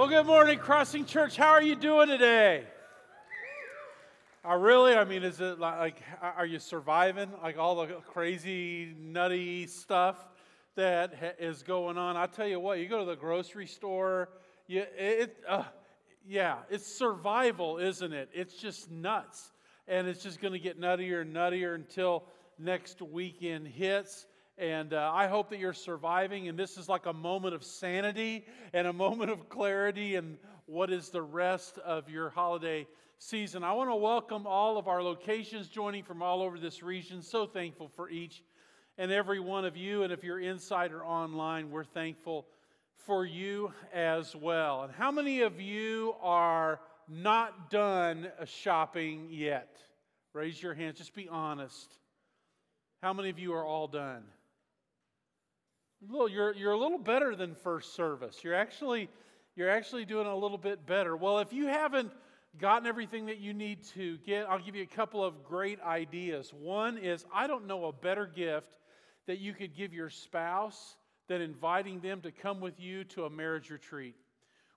Well, good morning, Crossing Church. How are you doing today? Oh, really? I mean, is it like, are you surviving? Like all the crazy, nutty stuff that is going on? I tell you what, you go to the grocery store, you, it, uh, yeah, it's survival, isn't it? It's just nuts. And it's just going to get nuttier and nuttier until next weekend hits. And uh, I hope that you're surviving. And this is like a moment of sanity and a moment of clarity and what is the rest of your holiday season. I want to welcome all of our locations joining from all over this region. So thankful for each and every one of you. And if you're inside or online, we're thankful for you as well. And how many of you are not done shopping yet? Raise your hands. Just be honest. How many of you are all done? You're, you're a little better than first service. You're actually, you're actually doing a little bit better. Well, if you haven't gotten everything that you need to get, I'll give you a couple of great ideas. One is I don't know a better gift that you could give your spouse than inviting them to come with you to a marriage retreat.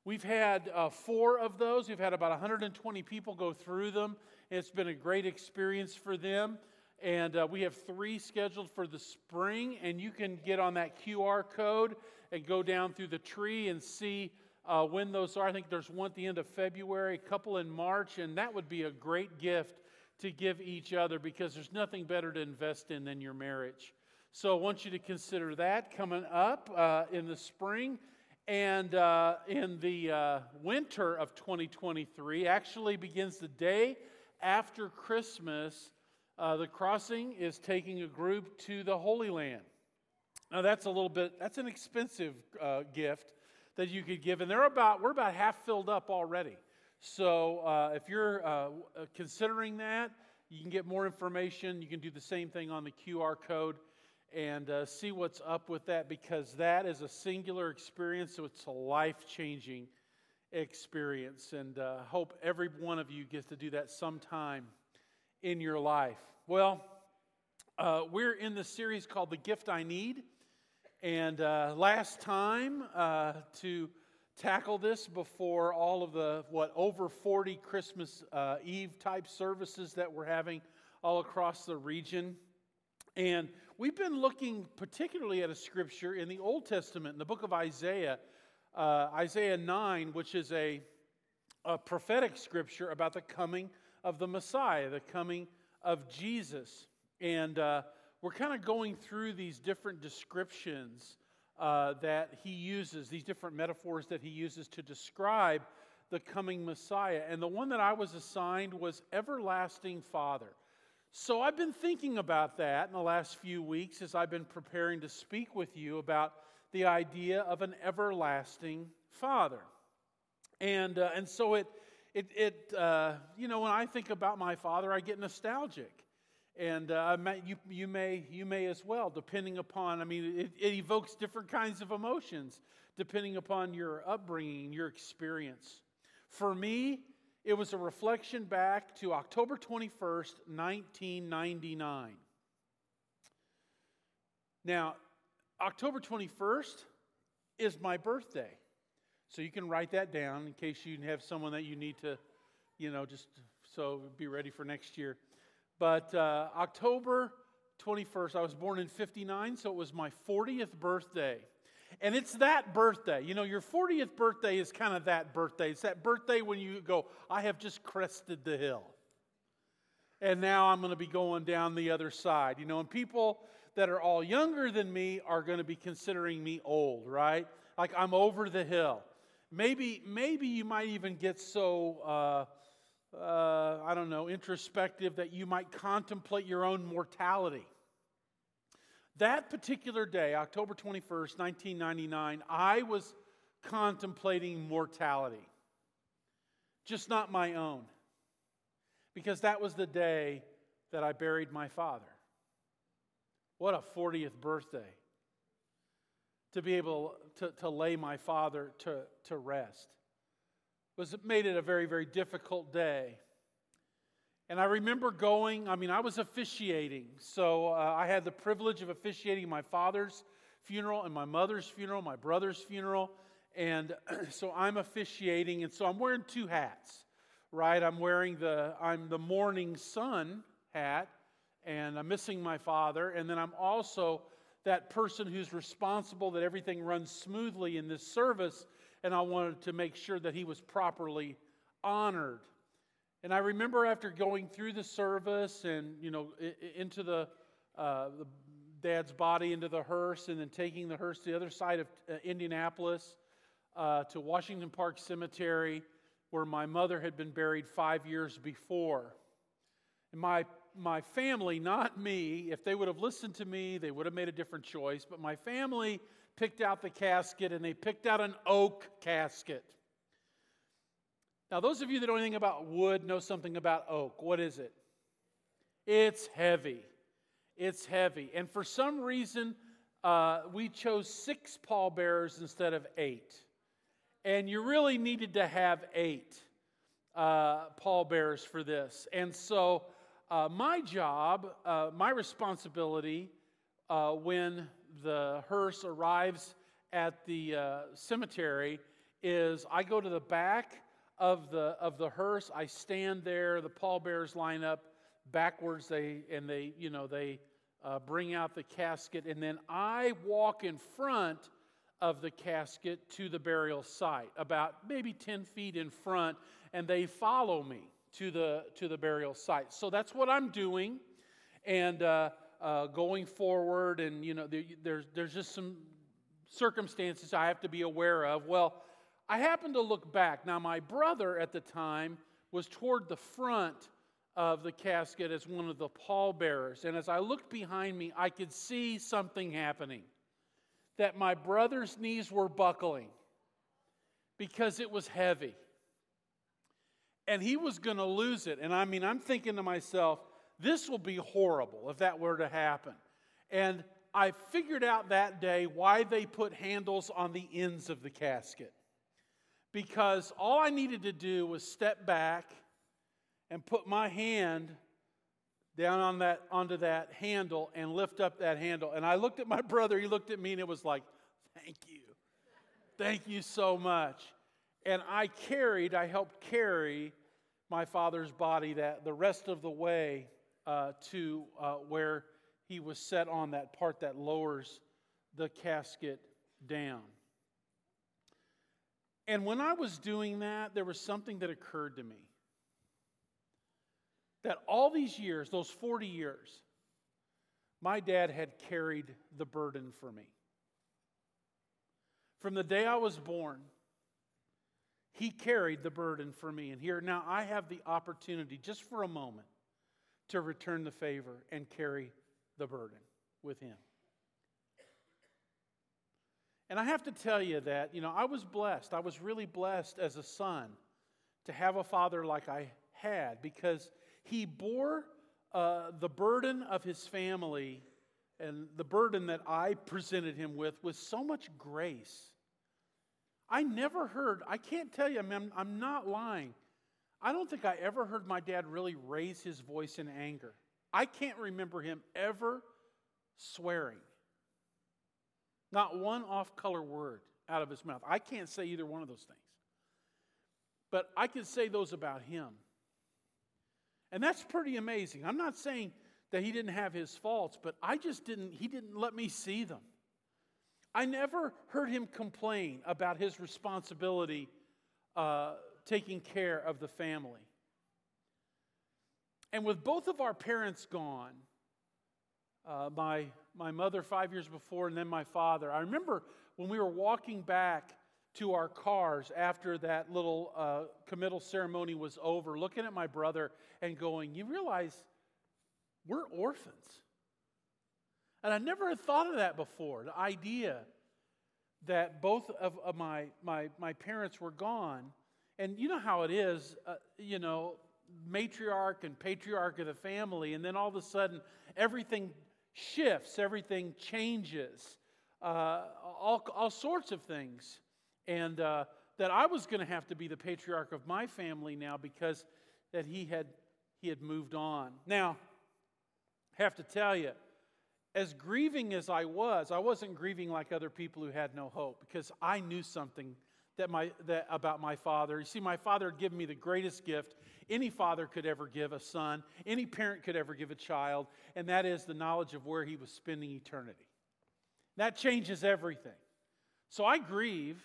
We've had uh, four of those. We've had about 120 people go through them. It's been a great experience for them. And uh, we have three scheduled for the spring, and you can get on that QR code and go down through the tree and see uh, when those are. I think there's one at the end of February, a couple in March, and that would be a great gift to give each other because there's nothing better to invest in than your marriage. So I want you to consider that coming up uh, in the spring. And uh, in the uh, winter of 2023, actually begins the day after Christmas uh, the crossing is taking a group to the Holy Land. Now that's a little bit, that's an expensive uh, gift that you could give. And they're about, we're about half filled up already. So uh, if you're uh, uh, considering that, you can get more information. You can do the same thing on the QR code and uh, see what's up with that because that is a singular experience. So it's a life changing experience. And hope every one of you gets to do that sometime in your life? Well, uh, we're in the series called The Gift I Need. And uh, last time uh, to tackle this before all of the, what, over 40 Christmas uh, Eve type services that we're having all across the region. And we've been looking particularly at a scripture in the Old Testament, in the book of Isaiah, uh, Isaiah 9, which is a, a prophetic scripture about the coming of the Messiah, the coming of Jesus. And uh, we're kind of going through these different descriptions uh, that he uses, these different metaphors that he uses to describe the coming Messiah. And the one that I was assigned was Everlasting Father. So I've been thinking about that in the last few weeks as I've been preparing to speak with you about the idea of an everlasting Father. And, uh, and so it, it, it uh, you know, when I think about my father, I get nostalgic. And uh, you, you, may, you may as well, depending upon, I mean, it, it evokes different kinds of emotions depending upon your upbringing, your experience. For me, it was a reflection back to October 21st, 1999. Now, October 21st is my birthday. So you can write that down in case you have someone that you need to, you know, just so be ready for next year. But uh, October 21st, I was born in 59, so it was my 40th birthday. And it's that birthday. You know, your 40th birthday is kind of that birthday. It's that birthday when you go, I have just crested the hill. And now I'm going to be going down the other side. You know, and people that are all younger than me are going to be considering me old, right? Like I'm over the hill. Maybe, maybe you might even get so, uh, uh, I don't know, introspective that you might contemplate your own mortality. That particular day, October 21st, 1999, I was contemplating mortality, just not my own, because that was the day that I buried my father. What a 40th birthday to be able to, to lay my father to, to rest. Was it made it a very, very difficult day. And I remember going, I mean, I was officiating. So uh, I had the privilege of officiating my father's funeral and my mother's funeral, my brother's funeral. And so I'm officiating, and so I'm wearing two hats, right? I'm wearing the I'm the mourning son hat, and I'm missing my father, and then I'm also that person who's responsible that everything runs smoothly in this service, and I wanted to make sure that he was properly honored. And I remember after going through the service and you know into the, uh, the dad's body into the hearse, and then taking the hearse to the other side of uh, Indianapolis uh, to Washington Park Cemetery, where my mother had been buried five years before. And my, my family, not me, if they would have listened to me, they would have made a different choice. But my family picked out the casket, and they picked out an oak casket. Now, those of you that know anything about wood know something about oak. What is it? It's heavy. It's heavy. And for some reason, uh, we chose six pallbearers instead of eight. And you really needed to have eight uh, pallbearers for this. And so, uh, my job, uh, my responsibility uh, when the hearse arrives at the uh, cemetery is I go to the back of the, of the hearse. I stand there. The pallbearers line up backwards. They, and they, you know, they uh, bring out the casket. And then I walk in front of the casket to the burial site, about maybe 10 feet in front, and they follow me to the, to the burial site. So that's what I'm doing. And uh, uh, going forward, and you know, there, there's, there's just some circumstances I have to be aware of. Well, I happen to look back. Now, my brother at the time was toward the front of the casket as one of the pallbearers. And as I looked behind me, I could see something happening that my brother's knees were buckling because it was heavy. And he was going to lose it. And I mean, I'm thinking to myself, this will be horrible if that were to happen. And I figured out that day why they put handles on the ends of the casket. Because all I needed to do was step back and put my hand down on that onto that handle and lift up that handle. And I looked at my brother, he looked at me and it was like, "Thank you. Thank you so much." And I carried, I helped carry my father's body that the rest of the way uh, to uh, where he was set on that part that lowers the casket down. And when I was doing that, there was something that occurred to me that all these years, those 40 years, my dad had carried the burden for me. From the day I was born, he carried the burden for me. And here now I have the opportunity, just for a moment, to return the favor and carry the burden with him. And I have to tell you that, you know, I was blessed. I was really blessed as a son to have a father like I had because he bore uh, the burden of his family and the burden that I presented him with with so much grace. I never heard, I can't tell you, I mean, I'm, I'm not lying. I don't think I ever heard my dad really raise his voice in anger. I can't remember him ever swearing. Not one off color word out of his mouth. I can't say either one of those things. But I can say those about him. And that's pretty amazing. I'm not saying that he didn't have his faults, but I just didn't, he didn't let me see them. I never heard him complain about his responsibility uh, taking care of the family. And with both of our parents gone, uh, my, my mother five years before, and then my father, I remember when we were walking back to our cars after that little uh, committal ceremony was over, looking at my brother and going, You realize we're orphans. And I never had thought of that before the idea that both of, of my, my, my parents were gone. And you know how it is, uh, you know, matriarch and patriarch of the family, and then all of a sudden everything shifts, everything changes, uh, all, all sorts of things and uh, that I was going to have to be the patriarch of my family now because that he had he had moved on. Now, I have to tell you, as grieving as I was, I wasn't grieving like other people who had no hope because I knew something that my, that, about my father. You see, my father had given me the greatest gift any father could ever give a son, any parent could ever give a child, and that is the knowledge of where he was spending eternity. That changes everything. So I grieve,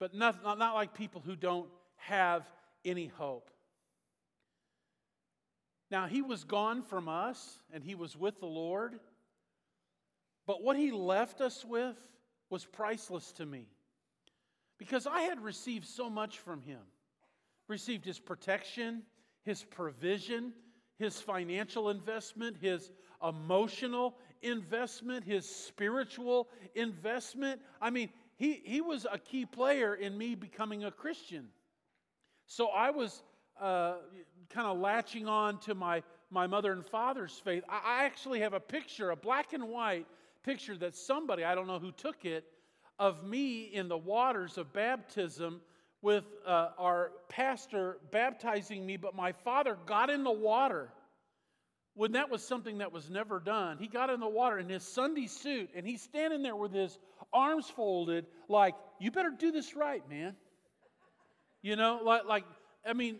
but not, not, not like people who don't have any hope. Now, he was gone from us and he was with the Lord, but what he left us with was priceless to me because I had received so much from him received his protection, his provision, his financial investment, his emotional investment, his spiritual investment. I mean, he, he was a key player in me becoming a Christian. So I was uh, kind of latching on to my, my mother and father's faith. I, I actually have a picture, a black and white picture that somebody, I don't know who took it, of me in the waters of baptism with uh, our pastor baptizing me, but my father got in the water when that was something that was never done. He got in the water in his Sunday suit and he's standing there with his arms folded, like, you better do this right, man. You know, like, like I mean,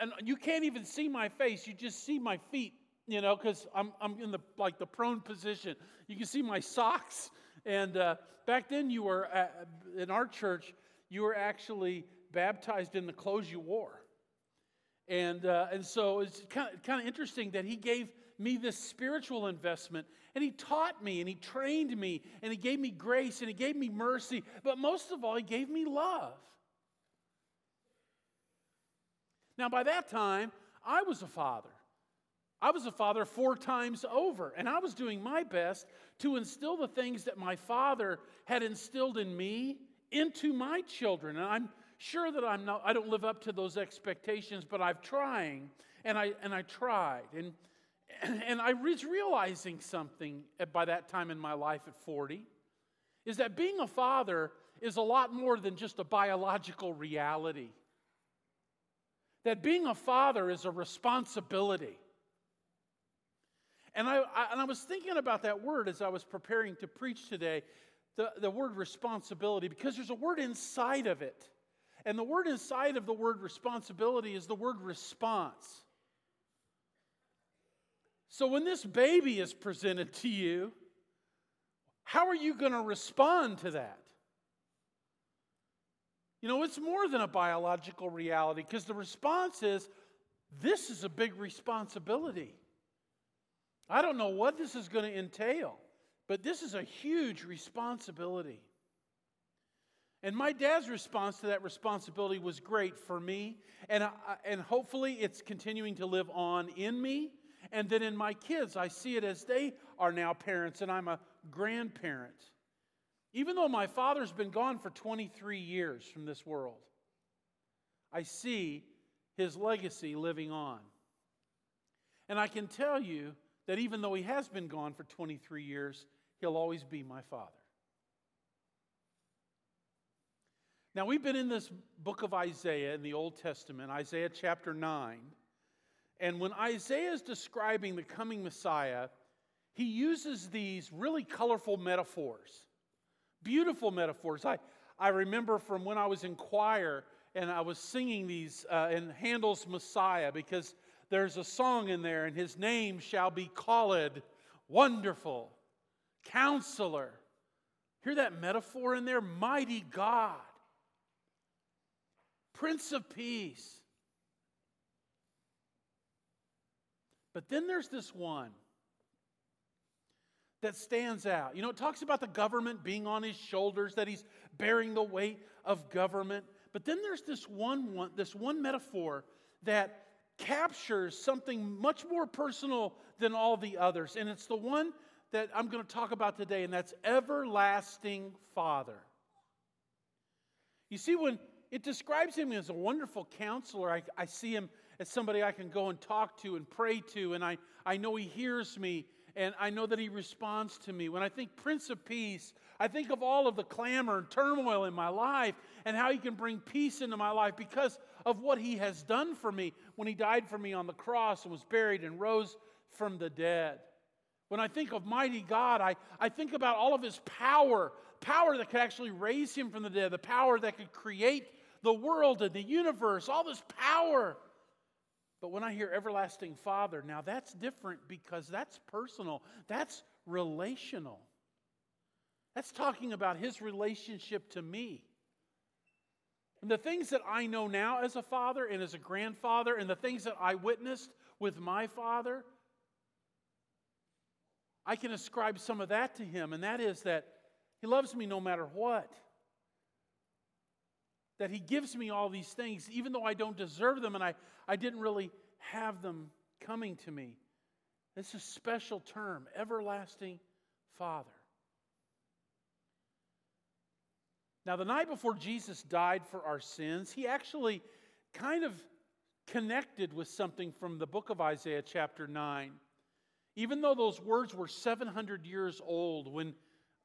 and you can't even see my face, you just see my feet, you know, because I'm, I'm in the like the prone position. You can see my socks. And uh, back then, you were at, in our church, you were actually baptized in the clothes you wore. And, uh, and so it's kind of, kind of interesting that he gave me this spiritual investment and he taught me and he trained me and he gave me grace and he gave me mercy. But most of all, he gave me love. Now, by that time, I was a father. I was a father four times over, and I was doing my best to instill the things that my father had instilled in me into my children. And I'm sure that I'm not, I don't live up to those expectations, but I'm trying, and I, and I tried. And, and I was realizing something by that time in my life at 40 is that being a father is a lot more than just a biological reality. That being a father is a responsibility. And I, I, and I was thinking about that word as I was preparing to preach today the, the word responsibility because there's a word inside of it. And the word inside of the word responsibility is the word response. So when this baby is presented to you, how are you going to respond to that? You know, it's more than a biological reality because the response is this is a big responsibility. I don't know what this is going to entail. But this is a huge responsibility. And my dad's response to that responsibility was great for me. And, I, and hopefully it's continuing to live on in me. And then in my kids, I see it as they are now parents and I'm a grandparent. Even though my father's been gone for 23 years from this world, I see his legacy living on. And I can tell you that even though he has been gone for 23 years, He'll always be my Father. Now, we've been in this book of Isaiah in the Old Testament, Isaiah chapter 9. And when Isaiah is describing the coming Messiah, he uses these really colorful metaphors, beautiful metaphors. I, I remember from when I was in choir and I was singing these uh, in Handel's Messiah because there's a song in there, and his name shall be called Wonderful, Counselor. Hear that metaphor in there? Mighty God, Prince of Peace. But then there's this one that stands out. You know, it talks about the government being on his shoulders, that he's bearing the weight of government. But then there's this one, one this one metaphor that captures something much more personal than all the others. And it's the one that I'm going to talk about today, and that's everlasting Father. You see, when it describes him as a wonderful counselor, I, I see him as somebody I can go and talk to and pray to, and I, I know he hears me, and I know that he responds to me. When I think Prince of Peace, I think of all of the clamor and turmoil in my life and how he can bring peace into my life because of what he has done for me when he died for me on the cross and was buried and rose from the dead. When I think of mighty God, I, I think about all of his power, power that could actually raise him from the dead, the power that could create the world and the universe, all this power. But when I hear everlasting Father, now that's different because that's personal, that's relational. That's talking about his relationship to me. And the things that I know now as a father and as a grandfather, and the things that I witnessed with my father, I can ascribe some of that to him, and that is that he loves me no matter what. That he gives me all these things, even though I don't deserve them and I, I didn't really have them coming to me. It's a special term, everlasting Father. Now, the night before Jesus died for our sins, he actually kind of connected with something from the book of Isaiah, chapter 9. Even though those words were 700 years old when,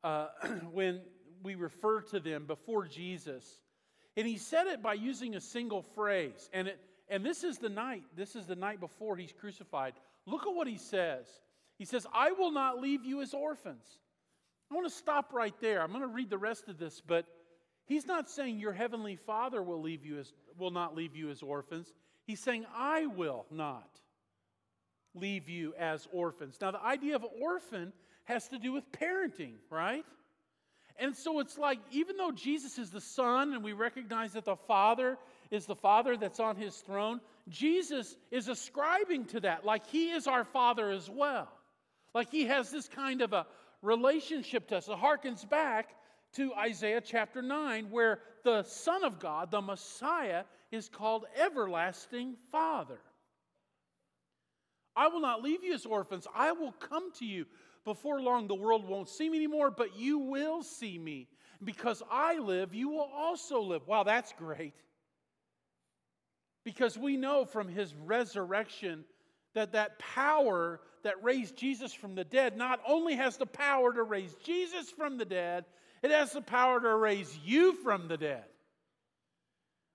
uh, when we refer to them before Jesus, and he said it by using a single phrase. And, it, and this is the night, this is the night before he's crucified. Look at what he says. He says, I will not leave you as orphans. I want to stop right there. I'm going to read the rest of this, but he's not saying your heavenly Father will leave you as will not leave you as orphans. He's saying I will not leave you as orphans. Now the idea of orphan has to do with parenting, right? And so it's like, even though Jesus is the Son and we recognize that the Father is the Father that's on his throne, Jesus is ascribing to that, like he is our Father as well. Like he has this kind of a relationship to us. It harkens back to Isaiah chapter 9, where the Son of God, the Messiah, is called Everlasting Father. I will not leave you as orphans, I will come to you. Before long, the world won't see me anymore, but you will see me. Because I live, you will also live. Wow, that's great. Because we know from his resurrection that that power that raised Jesus from the dead not only has the power to raise Jesus from the dead, it has the power to raise you from the dead.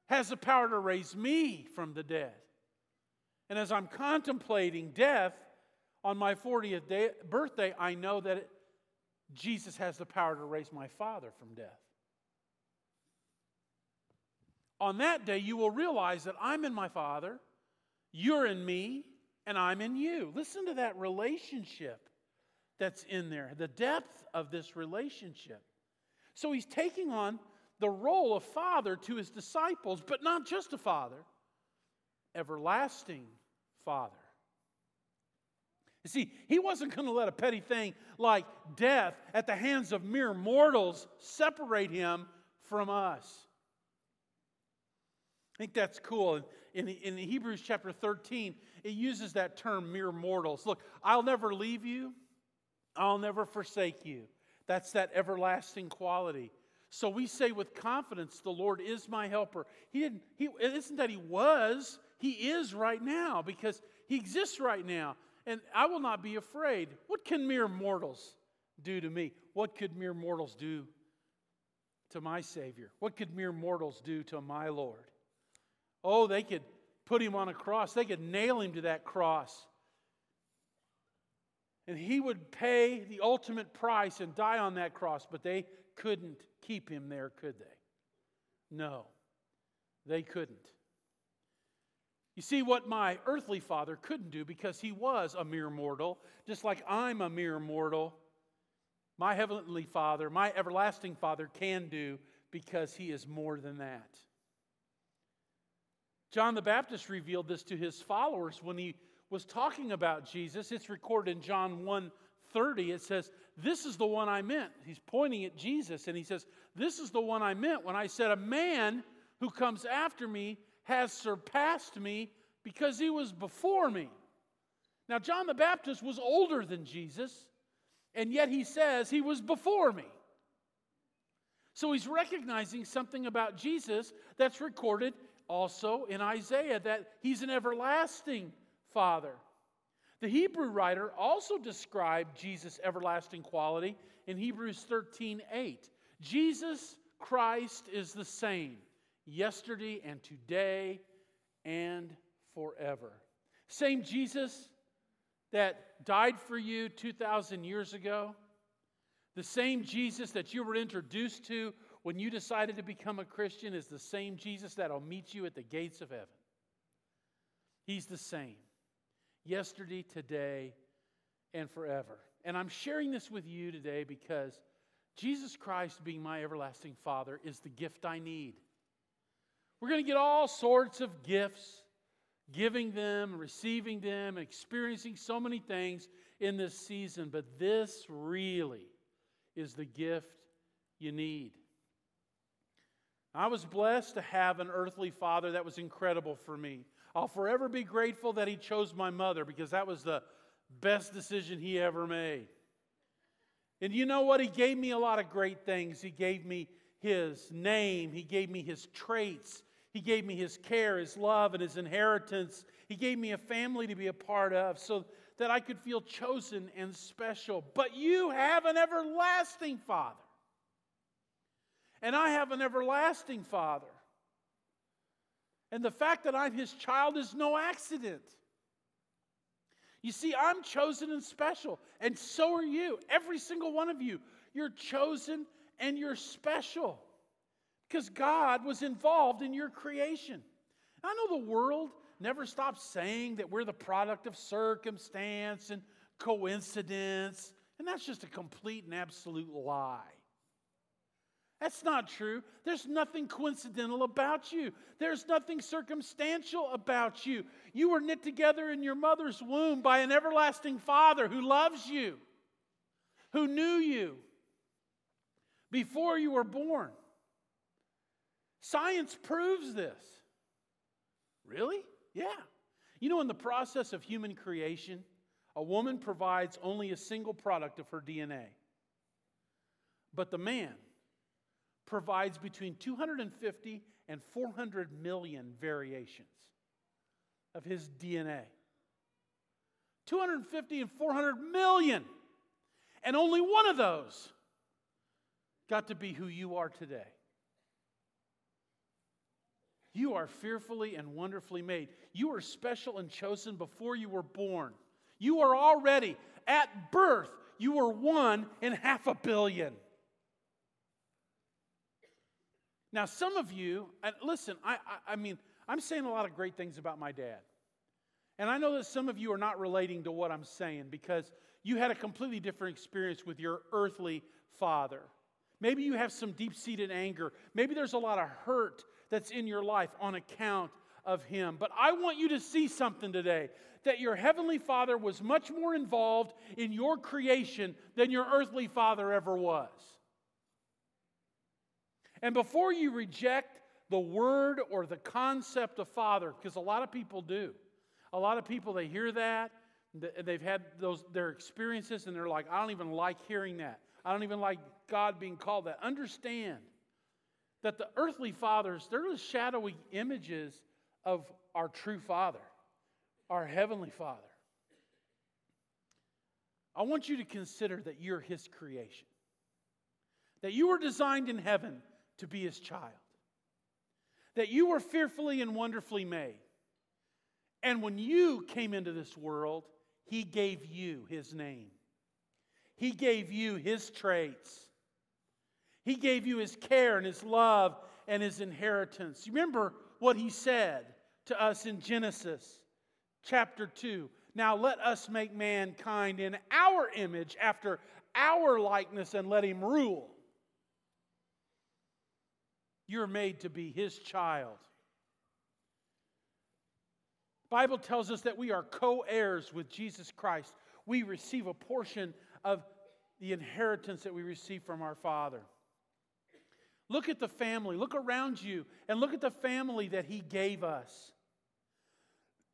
Has the power to raise me from the dead. And as I'm contemplating death, on my 40th day, birthday, I know that it, Jesus has the power to raise my father from death. On that day, you will realize that I'm in my father, you're in me, and I'm in you. Listen to that relationship that's in there, the depth of this relationship. So he's taking on the role of father to his disciples, but not just a father, everlasting father. You see, he wasn't going to let a petty thing like death at the hands of mere mortals separate him from us. I think that's cool. In, in Hebrews chapter 13, it uses that term, mere mortals. Look, I'll never leave you, I'll never forsake you. That's that everlasting quality. So we say with confidence, the Lord is my helper. He didn't, he, it isn't that he was, he is right now because he exists right now and I will not be afraid. What can mere mortals do to me? What could mere mortals do to my Savior? What could mere mortals do to my Lord? Oh, they could put him on a cross, they could nail him to that cross. And he would pay the ultimate price and die on that cross, but they couldn't keep him there, could they? No, they couldn't. You see, what my earthly father couldn't do because he was a mere mortal, just like I'm a mere mortal, my heavenly father, my everlasting father, can do because he is more than that. John the Baptist revealed this to his followers when he was talking about Jesus. It's recorded in John 1 30. It says, This is the one I meant. He's pointing at Jesus and he says, This is the one I meant when I said, A man who comes after me has surpassed me because he was before me. Now, John the Baptist was older than Jesus, and yet he says he was before me. So he's recognizing something about Jesus that's recorded also in Isaiah that he's an everlasting Father. The Hebrew writer also described Jesus' everlasting quality in Hebrews 13 8. Jesus Christ is the same yesterday and today and forever. Same Jesus that died for you 2,000 years ago, the same Jesus that you were introduced to when you decided to become a Christian, is the same Jesus that'll meet you at the gates of heaven. He's the same yesterday, today, and forever. And I'm sharing this with you today because Jesus Christ, being my everlasting Father, is the gift I need. We're going to get all sorts of gifts, giving them, receiving them, experiencing so many things in this season, but this really is the gift you need. I was blessed to have an earthly father that was incredible for me. I'll forever be grateful that he chose my mother because that was the best decision he ever made. And you know what? He gave me a lot of great things. He gave me his name, he gave me his traits, he gave me his care, his love, and his inheritance. He gave me a family to be a part of so that I could feel chosen and special. But you have an everlasting Father. And I have an everlasting Father. And the fact that I'm his child is no accident. You see, I'm chosen and special, and so are you. Every single one of you. You're chosen and you're special because God was involved in your creation. I know the world never stops saying that we're the product of circumstance and coincidence, and that's just a complete and absolute lie. That's not true. There's nothing coincidental about you. There's nothing circumstantial about you. You were knit together in your mother's womb by an everlasting Father who loves you, who knew you before you were born. Science proves this. Really? Yeah. You know, in the process of human creation, a woman provides only a single product of her DNA. But the man provides between 250 and 400 million variations of his DNA. 250 and 400 million. And only one of those got to be who you are today. You are fearfully and wonderfully made. You are special and chosen before you were born. You are already, at birth, you were one in half a billion. Now, some of you, and listen, I, I, I, mean, I'm saying a lot of great things about my dad. And I know that some of you are not relating to what I'm saying because you had a completely different experience with your earthly father. Maybe you have some deep seated anger. Maybe there's a lot of hurt that's in your life on account of him. But I want you to see something today that your heavenly father was much more involved in your creation than your earthly father ever was. And before you reject the word or the concept of father, because a lot of people do, a lot of people they hear that, they've had those their experiences, and they're like, I don't even like hearing that. I don't even like God being called that. Understand that the earthly fathers, they're the shadowy images of our true Father, our heavenly Father. I want you to consider that you're His creation, that you were designed in heaven to be his child. That you were fearfully and wonderfully made. And when you came into this world, he gave you his name. He gave you his traits. He gave you his care and his love and his inheritance. You remember what he said to us in Genesis chapter 2. Now let us make mankind in our image, after our likeness, and let him rule. You're made to be his child. Bible tells us that we are co-heirs with Jesus Christ. We receive a portion of the inheritance that we receive from our Father. Look at the family. Look around you and look at the family that he gave us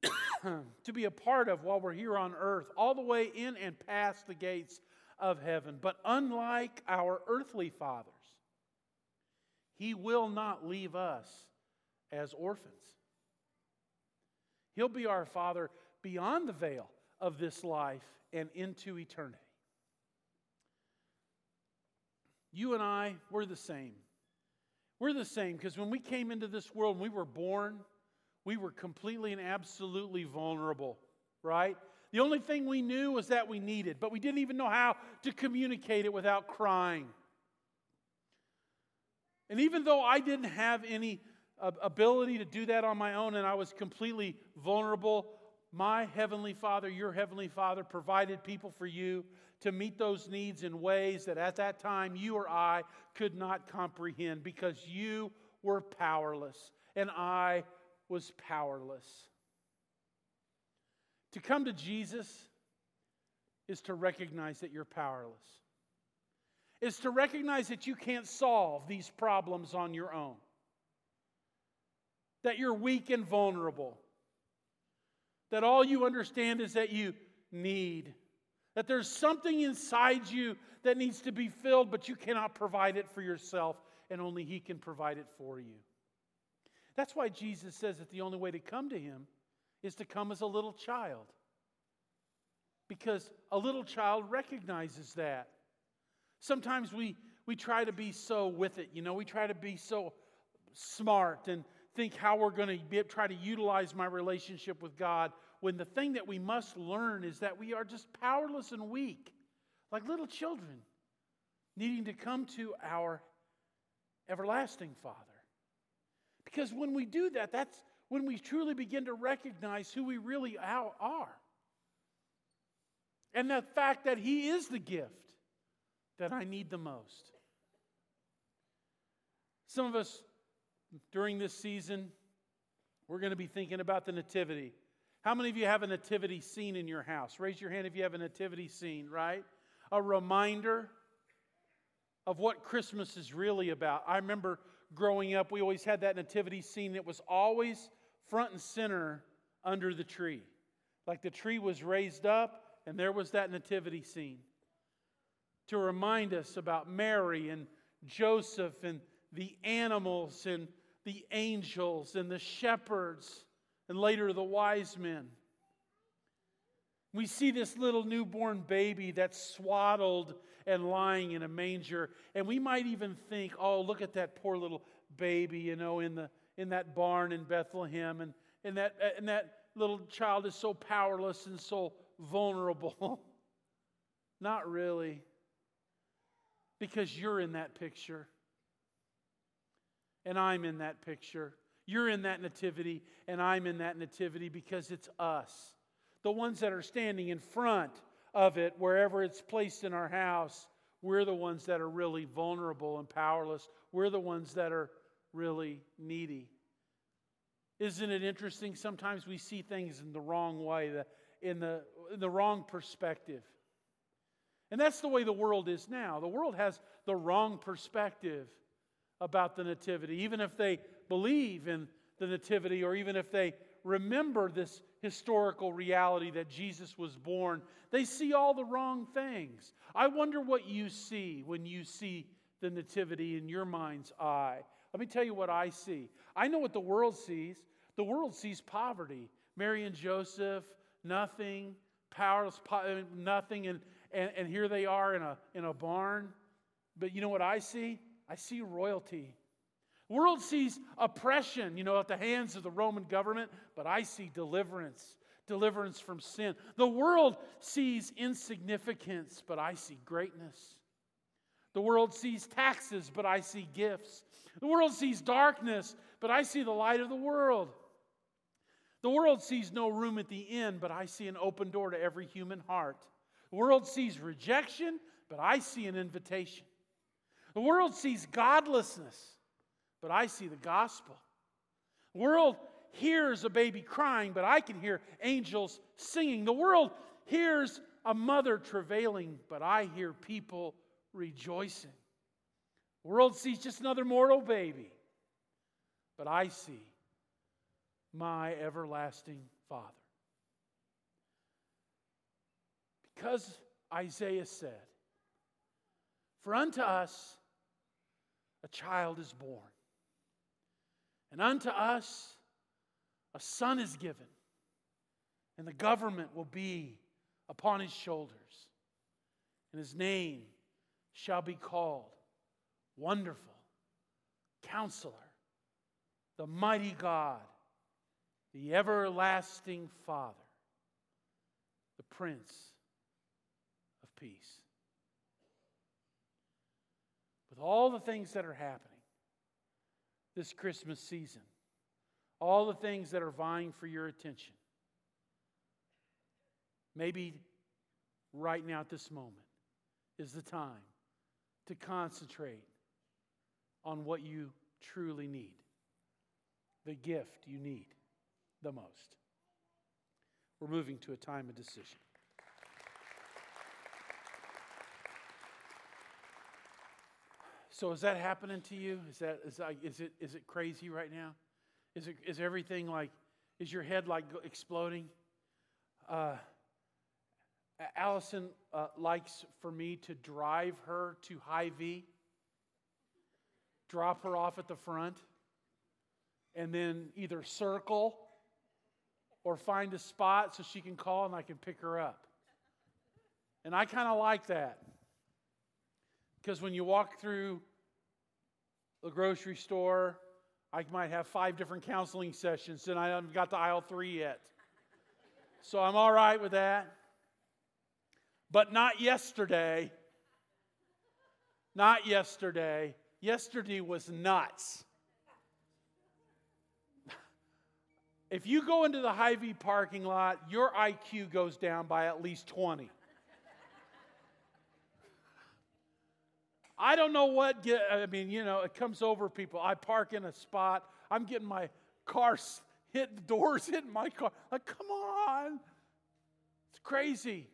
to be a part of while we're here on earth, all the way in and past the gates of heaven. But unlike our earthly fathers, he will not leave us as orphans. He'll be our Father beyond the veil of this life and into eternity. You and I, we're the same. We're the same because when we came into this world, we were born, we were completely and absolutely vulnerable, right? The only thing we knew was that we needed, but we didn't even know how to communicate it without crying. And even though I didn't have any uh, ability to do that on my own and I was completely vulnerable, my Heavenly Father, your Heavenly Father, provided people for you to meet those needs in ways that at that time you or I could not comprehend because you were powerless and I was powerless. To come to Jesus is to recognize that you're powerless, is to recognize that you can't solve these problems on your own, that you're weak and vulnerable, that all you understand is that you need that there's something inside you that needs to be filled, but you cannot provide it for yourself, and only He can provide it for you. That's why Jesus says that the only way to come to Him is to come as a little child. Because a little child recognizes that. Sometimes we, we try to be so with it, you know, we try to be so smart and think how we're going to try to utilize my relationship with God when the thing that we must learn is that we are just powerless and weak, like little children, needing to come to our everlasting Father. Because when we do that, that's when we truly begin to recognize who we really are. And the fact that He is the gift that I need the most. Some of us during this season, we're going to be thinking about the Nativity. How many of you have a nativity scene in your house? Raise your hand if you have a nativity scene, right? A reminder of what Christmas is really about. I remember growing up, we always had that nativity scene that was always front and center under the tree. Like the tree was raised up, and there was that nativity scene to remind us about Mary and Joseph and the animals and the angels and the shepherds and later the wise men. We see this little newborn baby that's swaddled and lying in a manger, and we might even think, oh, look at that poor little baby, you know, in, the, in that barn in Bethlehem, and, and, that, and that little child is so powerless and so vulnerable. Not really, because you're in that picture, and I'm in that picture. You're in that nativity, and I'm in that nativity because it's us. The ones that are standing in front of it, wherever it's placed in our house, we're the ones that are really vulnerable and powerless. We're the ones that are really needy. Isn't it interesting? Sometimes we see things in the wrong way, the, in, the, in the wrong perspective. And that's the way the world is now. The world has the wrong perspective about the Nativity. Even if they believe in the Nativity or even if they remember this historical reality that Jesus was born, they see all the wrong things. I wonder what you see when you see the Nativity in your mind's eye. Let me tell you what I see. I know what the world sees. The world sees poverty. Mary and Joseph, nothing, powerless, nothing, and, and, and here they are in a, in a barn. But you know what I see? I see royalty world sees oppression, you know, at the hands of the Roman government, but I see deliverance, deliverance from sin. The world sees insignificance, but I see greatness. The world sees taxes, but I see gifts. The world sees darkness, but I see the light of the world. The world sees no room at the inn, but I see an open door to every human heart. The world sees rejection, but I see an invitation. The world sees godlessness, but I see the gospel. The world hears a baby crying, but I can hear angels singing. The world hears a mother travailing, but I hear people rejoicing. The world sees just another mortal baby, but I see my everlasting Father. Because Isaiah said, For unto us a child is born. And unto us a son is given, and the government will be upon his shoulders. And his name shall be called Wonderful, Counselor, the Mighty God, the Everlasting Father, the Prince Peace. With all the things that are happening this Christmas season, all the things that are vying for your attention, maybe right now at this moment is the time to concentrate on what you truly need, the gift you need the most. We're moving to a time of decision. So is that happening to you? Is that is, that, is it is it crazy right now? Is it is everything like is your head like exploding? Uh, Allison uh, likes for me to drive her to Hy-Vee, drop her off at the front, and then either circle or find a spot so she can call and I can pick her up. And I kind of like that. Because when you walk through the grocery store, I might have five different counseling sessions and I haven't got to aisle three yet. So I'm all right with that. But not yesterday. Not yesterday. Yesterday was nuts. If you go into the Hy-Vee parking lot, your IQ goes down by at least 20. I don't know what get, I mean, you know, it comes over people. I park in a spot, I'm getting my car hit, doors hitting my car. Like, come on. It's crazy.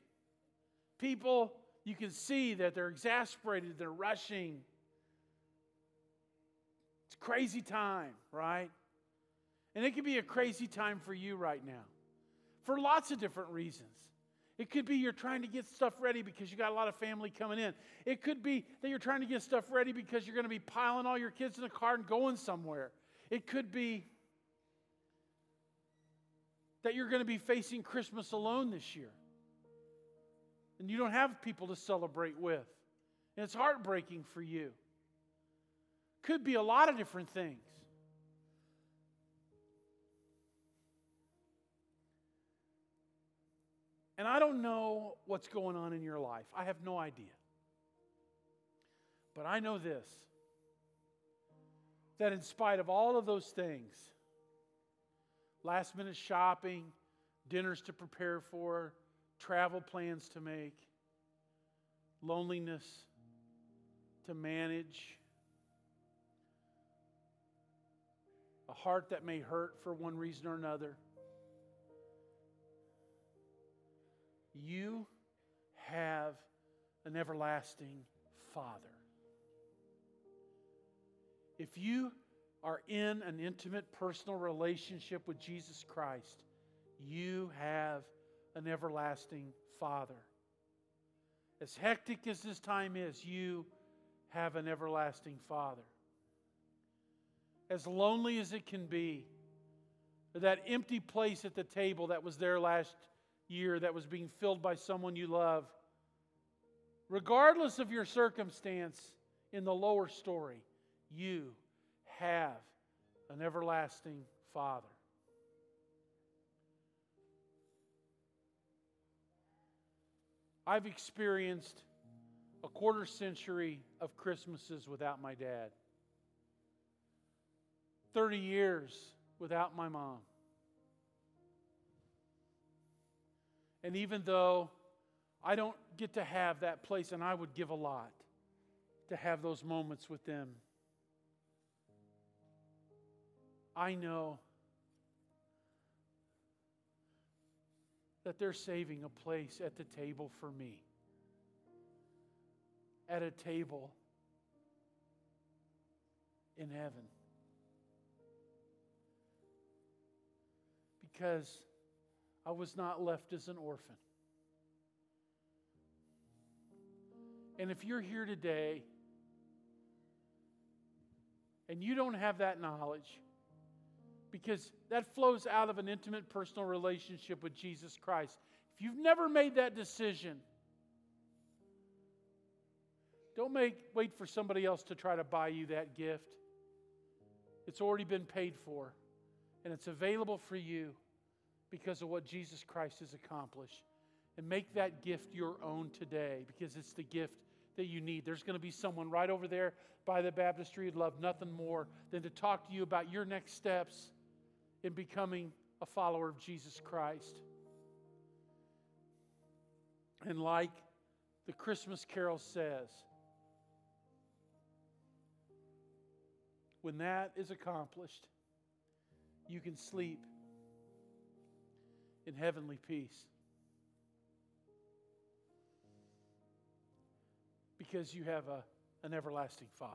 People, you can see that they're exasperated, they're rushing. It's crazy time, right? And it can be a crazy time for you right now for lots of different reasons. It could be you're trying to get stuff ready because you got a lot of family coming in. It could be that you're trying to get stuff ready because you're going to be piling all your kids in a car and going somewhere. It could be that you're going to be facing Christmas alone this year. And you don't have people to celebrate with. And it's heartbreaking for you. Could be a lot of different things. And I don't know what's going on in your life. I have no idea. But I know this that in spite of all of those things, last minute shopping, dinners to prepare for, travel plans to make, loneliness to manage, a heart that may hurt for one reason or another You have an everlasting Father. If you are in an intimate personal relationship with Jesus Christ, you have an everlasting Father. As hectic as this time is, you have an everlasting Father. As lonely as it can be, that empty place at the table that was there last year that was being filled by someone you love. Regardless of your circumstance in the lower story, you have an everlasting Father. I've experienced a quarter century of Christmases without my dad, 30 years without my mom. And even though I don't get to have that place, and I would give a lot to have those moments with them, I know that they're saving a place at the table for me. At a table in heaven. Because I was not left as an orphan. And if you're here today and you don't have that knowledge, because that flows out of an intimate personal relationship with Jesus Christ. If you've never made that decision, don't make, wait for somebody else to try to buy you that gift. It's already been paid for, and it's available for you because of what Jesus Christ has accomplished. and make that gift your own today because it's the gift that you need. There's going to be someone right over there by the baptistry who'd love nothing more than to talk to you about your next steps in becoming a follower of Jesus Christ. And like the Christmas carol says, when that is accomplished, you can sleep in heavenly peace. Because you have a, an everlasting Father.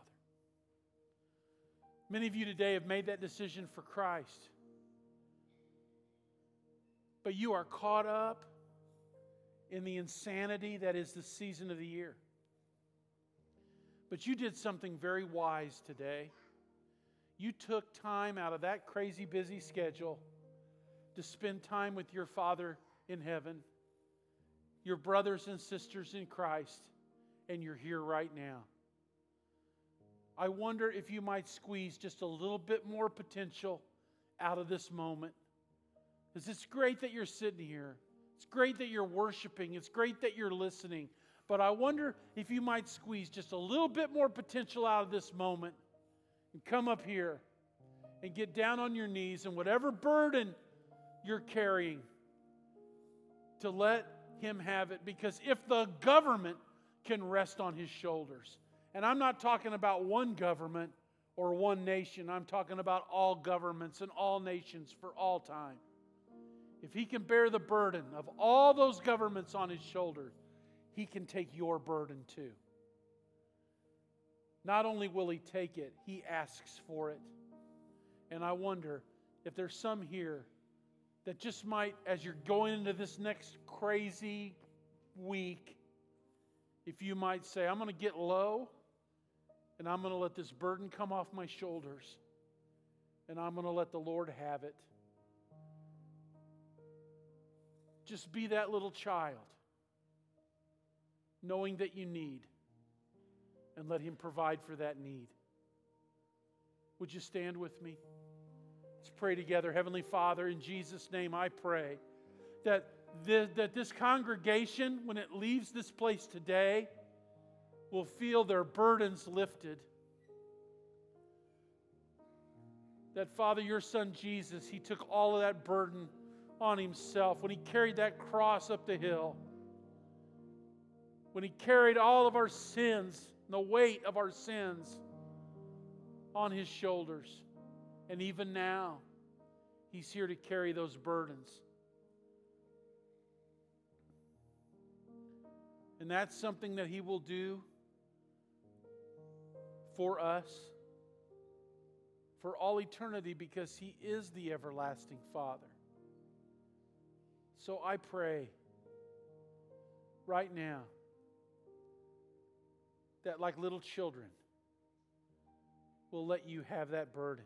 Many of you today have made that decision for Christ. But you are caught up in the insanity that is the season of the year. But you did something very wise today. You took time out of that crazy busy schedule to spend time with your Father in heaven, your brothers and sisters in Christ, and you're here right now. I wonder if you might squeeze just a little bit more potential out of this moment. Because it's great that you're sitting here. It's great that you're worshiping. It's great that you're listening. But I wonder if you might squeeze just a little bit more potential out of this moment and come up here and get down on your knees and whatever burden you're carrying to let Him have it. Because if the government can rest on His shoulders, and I'm not talking about one government or one nation, I'm talking about all governments and all nations for all time. If He can bear the burden of all those governments on His shoulders, He can take your burden too. Not only will He take it, He asks for it. And I wonder if there's some here that just might, as you're going into this next crazy week, if you might say, I'm going to get low and I'm going to let this burden come off my shoulders and I'm going to let the Lord have it. Just be that little child, knowing that you need, and let Him provide for that need. Would you stand with me? Let's pray together. Heavenly Father, in Jesus' name, I pray that, the, that this congregation, when it leaves this place today, will feel their burdens lifted. That, Father, your Son Jesus, He took all of that burden on Himself when He carried that cross up the hill. When He carried all of our sins, the weight of our sins on His shoulders. And even now, He's here to carry those burdens. And that's something that He will do for us for all eternity because He is the everlasting Father. So I pray right now that, like little children, we'll let you have that burden.